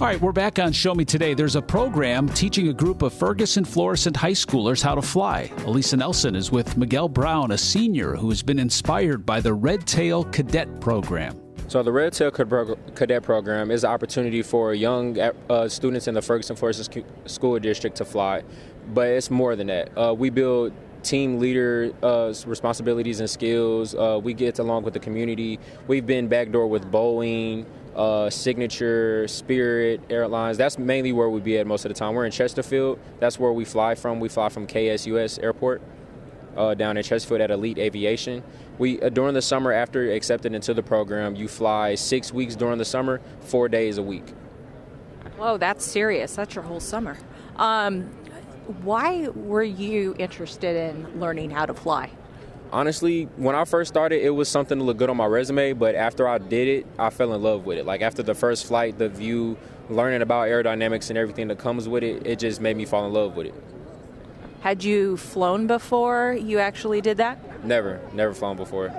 All right, we're back on Show Me Today. There's a program teaching a group of Ferguson Florissant high schoolers how to fly. Alisa Nelson is with Miquel Brown, a senior who has been inspired by the Red Tail Cadet program. So the Red Tail Cadet Program is an opportunity for young uh, students in the Ferguson Florissant School District to fly, but it's more than that. Uh, we build team leader uh, responsibilities and skills. Uh, we get along with the community. We've been backdoor with Boeing, uh, Signature, Spirit Airlines. That's mainly where we be at most of the time. We're in Chesterfield. That's where we fly from. We fly from KSUS Airport uh, down in Chesterfield at Elite Aviation. We uh, during the summer after accepted into the program, you fly six weeks during the summer, four days a week. Whoa, that's serious. That's your whole summer. Um, why were you interested in learning how to fly? Honestly, when I first started, it was something to look good on my resume. But after I did it, I fell in love with it. Like after the first flight, the view, learning about aerodynamics and everything that comes with it, it just made me fall in love with it. Had you flown before you actually did that? Never, never flown before.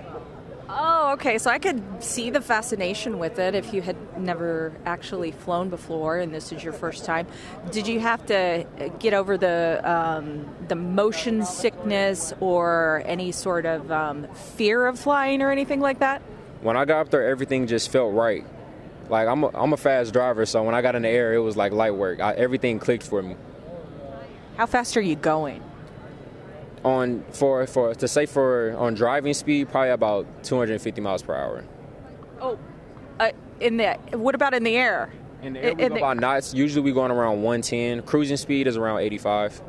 Oh, okay. So I could see the fascination with it if you had never actually flown before and this is your first time. Did you have to get over the um, the motion sickness or any sort of um, fear of flying or anything like that? When I got up there, everything just felt right. Like I'm a, I'm a fast driver, so when I got in the air, it was like light work. I, everything clicked for me. How fast are you going? on for for to say for on driving speed, probably about 250 miles per hour. Oh, in the what about in the air? In the air, in the, about knots. Usually, we going around 110. Cruising speed is around 85.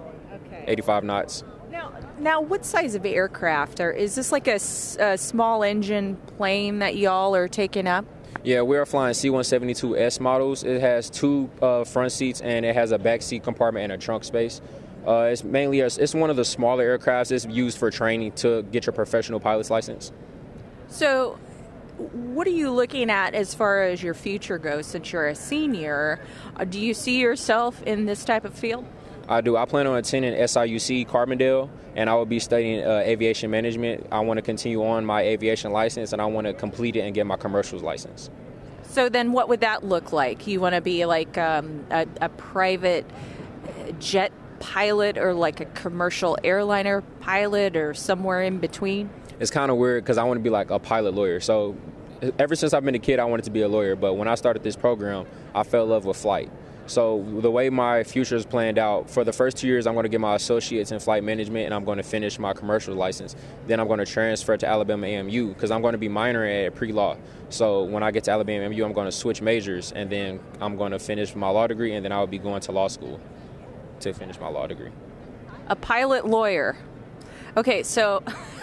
Okay. 85 knots. Now, now, what size of aircraft are? Is this like a, a small engine plane that y'all are taking up? Yeah, we are flying C-172S models. It has two uh, front seats and it has a back seat compartment and a trunk space. Uh, it's mainly a, it's one of the smaller aircrafts. It's used for training to get your professional pilot's license. So, what are you looking at as far as your future goes? Since you're a senior, uh, do you see yourself in this type of field? I do. I plan on attending SIUC Carbondale, and I will be studying uh, aviation management. I want to continue on my aviation license, and I want to complete it and get my commercials license. So then, what would that look like? You want to be like um, a, a private jet pilot or like a commercial airliner pilot or somewhere in between? It's kind of weird because I want to be like a pilot lawyer. So ever since I've been a kid, I wanted to be a lawyer. But when I started this program, I fell in love with flight. So the way my future is planned out, for the first two years, I'm going to get my associates in flight management, and I'm going to finish my commercial license. Then I'm going to transfer to Alabama AMU because I'm going to be minoring at pre-law. So when I get to Alabama AMU, I'm going to switch majors, and then I'm going to finish my law degree, and then I'll be going to law school to finish my law degree. A pilot lawyer. Okay, so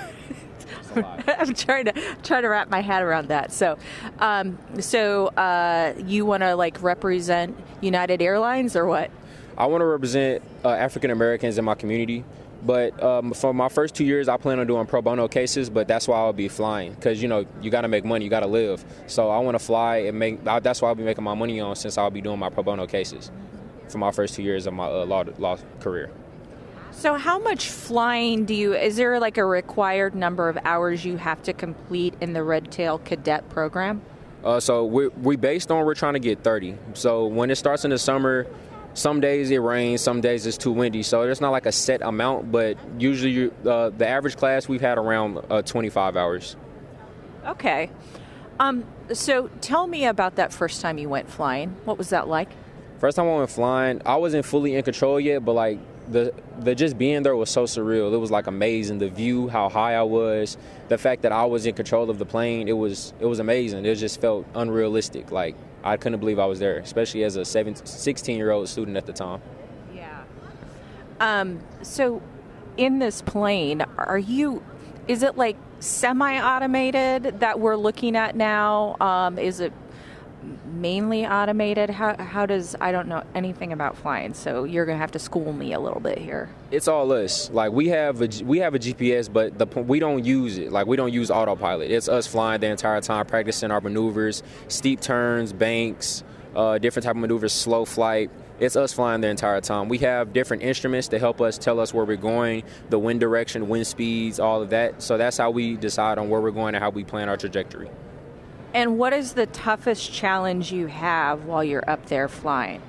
I'm trying to try to wrap my head around that. So, um, so uh, you want to like represent United Airlines or what? I want to represent uh, African Americans in my community. But um, for my first two years, I plan on doing pro bono cases. But that's why I'll be flying because you know you got to make money, you got to live. So I want to fly and make. That's why I'll be making my money on since I'll be doing my pro bono cases for my first two years of my uh, law, law career. So, how much flying do you? Is there like a required number of hours you have to complete in the Red Tail Cadet program? Uh, so we we based on we're trying to get 30. So when it starts in the summer, some days it rains, some days it's too windy. So there's not like a set amount, but usually you, uh, the average class we've had around uh, 25 hours. Okay. Um, so tell me about that first time you went flying. What was that like? First time I went flying, I wasn't fully in control yet, but like the the just being there was so surreal. It was like amazing. The view, how high I was, the fact that I was in control of the plane, it was it was amazing. It just felt unrealistic. Like I couldn't believe I was there, especially as a 17, 16 year old student at the time. Yeah. Um, so, in this plane, are you? Is it like semi-automated that we're looking at now? Um, is it mainly automated? How, how does I don't know anything about flying, so you're gonna have to school me a little bit here. It's all us. Like we have a we have a GPS, but the we don't use it. Like we don't use autopilot. It's us flying the entire time, practicing our maneuvers, steep turns, banks, uh, different type of maneuvers, slow flight. It's us flying the entire time. We have different instruments to help us tell us where we're going, the wind direction, wind speeds, all of that. So that's how we decide on where we're going and how we plan our trajectory. And what is the toughest challenge you have while you're up there flying?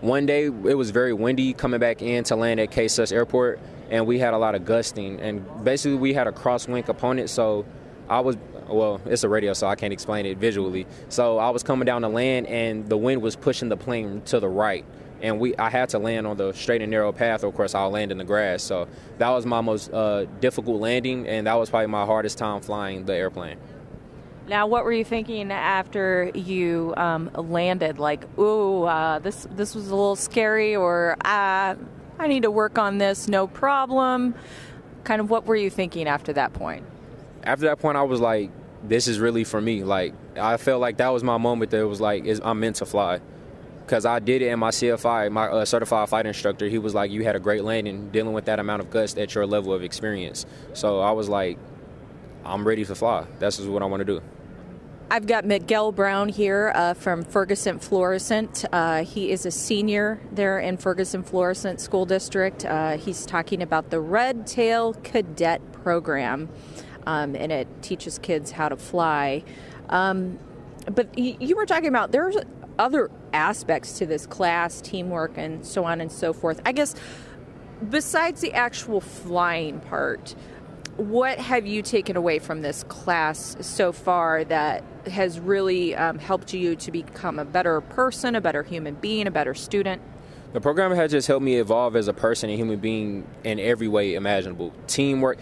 One day it was very windy coming back in to land at KSUS Airport, and we had a lot of gusting. And basically, we had a crosswind component, so I was well, it's a radio, so I can't explain it visually. So I was coming down the land, and the wind was pushing the plane to the right, and we I had to land on the straight and narrow path. Of course, I'll land in the grass. So that was my most uh, difficult landing, and that was probably my hardest time flying the airplane. Now, what were you thinking after you um, landed? Like, ooh, uh, this this was a little scary, or uh, I need to work on this, no problem. Kind of, what were you thinking after that point? After that point, I was like, this is really for me. Like, I felt like that was my moment. That it was like, I'm meant to fly. Because I did it in my CFI, my uh, certified flight instructor. He was like, you had a great landing dealing with that amount of gust at your level of experience. So I was like, I'm ready to fly. That's what I want to do. I've got Miquel Brown here uh, from Ferguson Florissant. Uh, he is a senior there in Ferguson Florissant School District. Uh, he's talking about the Red Tail Cadet Program, um, and it teaches kids how to fly. Um, but you were talking about there's other aspects to this class, teamwork, and so on and so forth. I guess besides the actual flying part, what have you taken away from this class so far that has really um, helped you to become a better person, a better human being, a better student? The program has just helped me evolve as a person and human being in every way imaginable. Teamwork.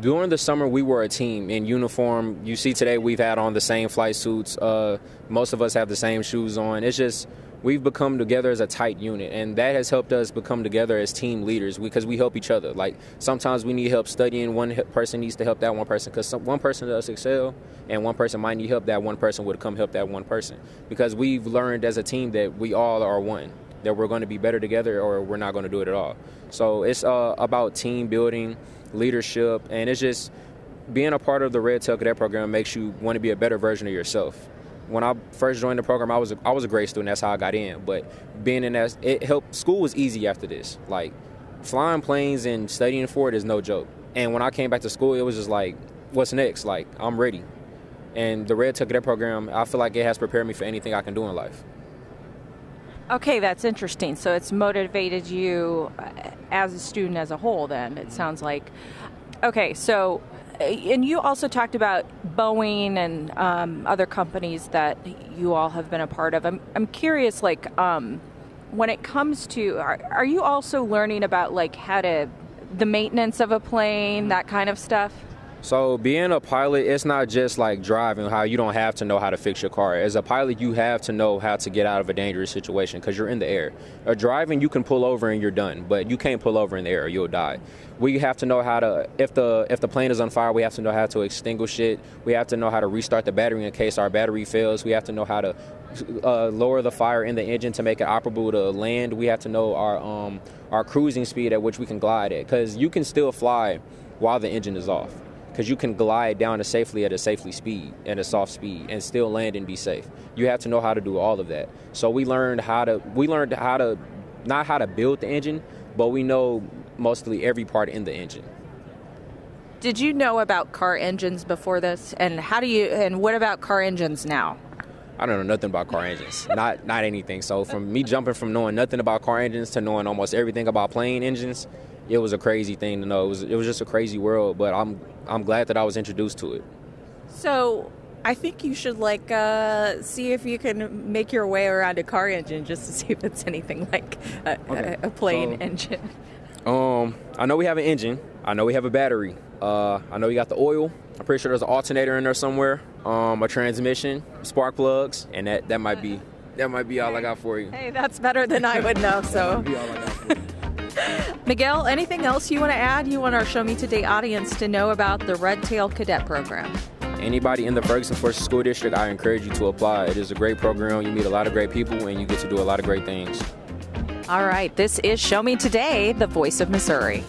During the summer, we were a team in uniform. You see, today we've had on the same flight suits. Uh, most of us have the same shoes on. It's just we've become together as a tight unit and that has helped us become together as team leaders because we help each other. Like sometimes we need help studying. One person needs to help that one person because one person does excel and one person might need help that one person would come help that one person. Because we've learned as a team that we all are one that we're going to be better together or we're not going to do it at all. So it's uh, about team building leadership and it's just being a part of the red tail cadet program makes you want to be a better version of yourself when I first joined the program, I was a, I was a great student. That's how I got in. But being in that, it helped. School was easy after this. Like flying planes and studying for it is no joke. And when I came back to school, it was just like, what's next? Like I'm ready. And the Red Cadet program, I feel like it has prepared me for anything I can do in life. Okay, that's interesting. So it's motivated you uh, as a student as a whole. Then it sounds like. Okay, so and you also talked about Boeing and um, other companies that you all have been a part of. I'm, I'm curious, like, um, when it comes to, are, are you also learning about like how to, the maintenance of a plane, that kind of stuff? So being a pilot, it's not just like driving. How you don't have to know how to fix your car. As a pilot, you have to know how to get out of a dangerous situation because you're in the air. A driving, you can pull over and you're done, but you can't pull over in the air. or You'll die. We have to know how to. If the if the plane is on fire, we have to know how to extinguish it. We have to know how to restart the battery in case our battery fails. We have to know how to uh, lower the fire in the engine to make it operable to land. We have to know our um, our cruising speed at which we can glide at because you can still fly while the engine is off because you can glide down safely at a safely speed and a soft speed and still land and be safe. You have to know how to do all of that. So we learned how to we learned how to not how to build the engine, but we know mostly every part in the engine. Did you know about car engines before this? And how do you and what about car engines now? I don't know nothing about car engines. not not anything. So from me jumping from knowing nothing about car engines to knowing almost everything about plane engines, it was a crazy thing to know. It was it was just a crazy world, but I'm I'm glad that I was introduced to it. So I think you should like uh, see if you can make your way around a car engine just to see if it's anything like a, okay. a, a plane so, engine. Um, I know we have an engine. I know we have a battery. Uh, I know we got the oil. I'm pretty sure there's an alternator in there somewhere. Um, a transmission, spark plugs, and that that might be that might be all I got for you. Hey, that's better than I would know. So. Miquel, anything else you want to add? You want our Show Me Today audience to know about the Red Tail Cadet Program? Anybody in the Ferguson Florissant School District, I encourage you to apply. It is a great program. You meet a lot of great people and you get to do a lot of great things. All right, this is Show Me Today, the voice of Missouri.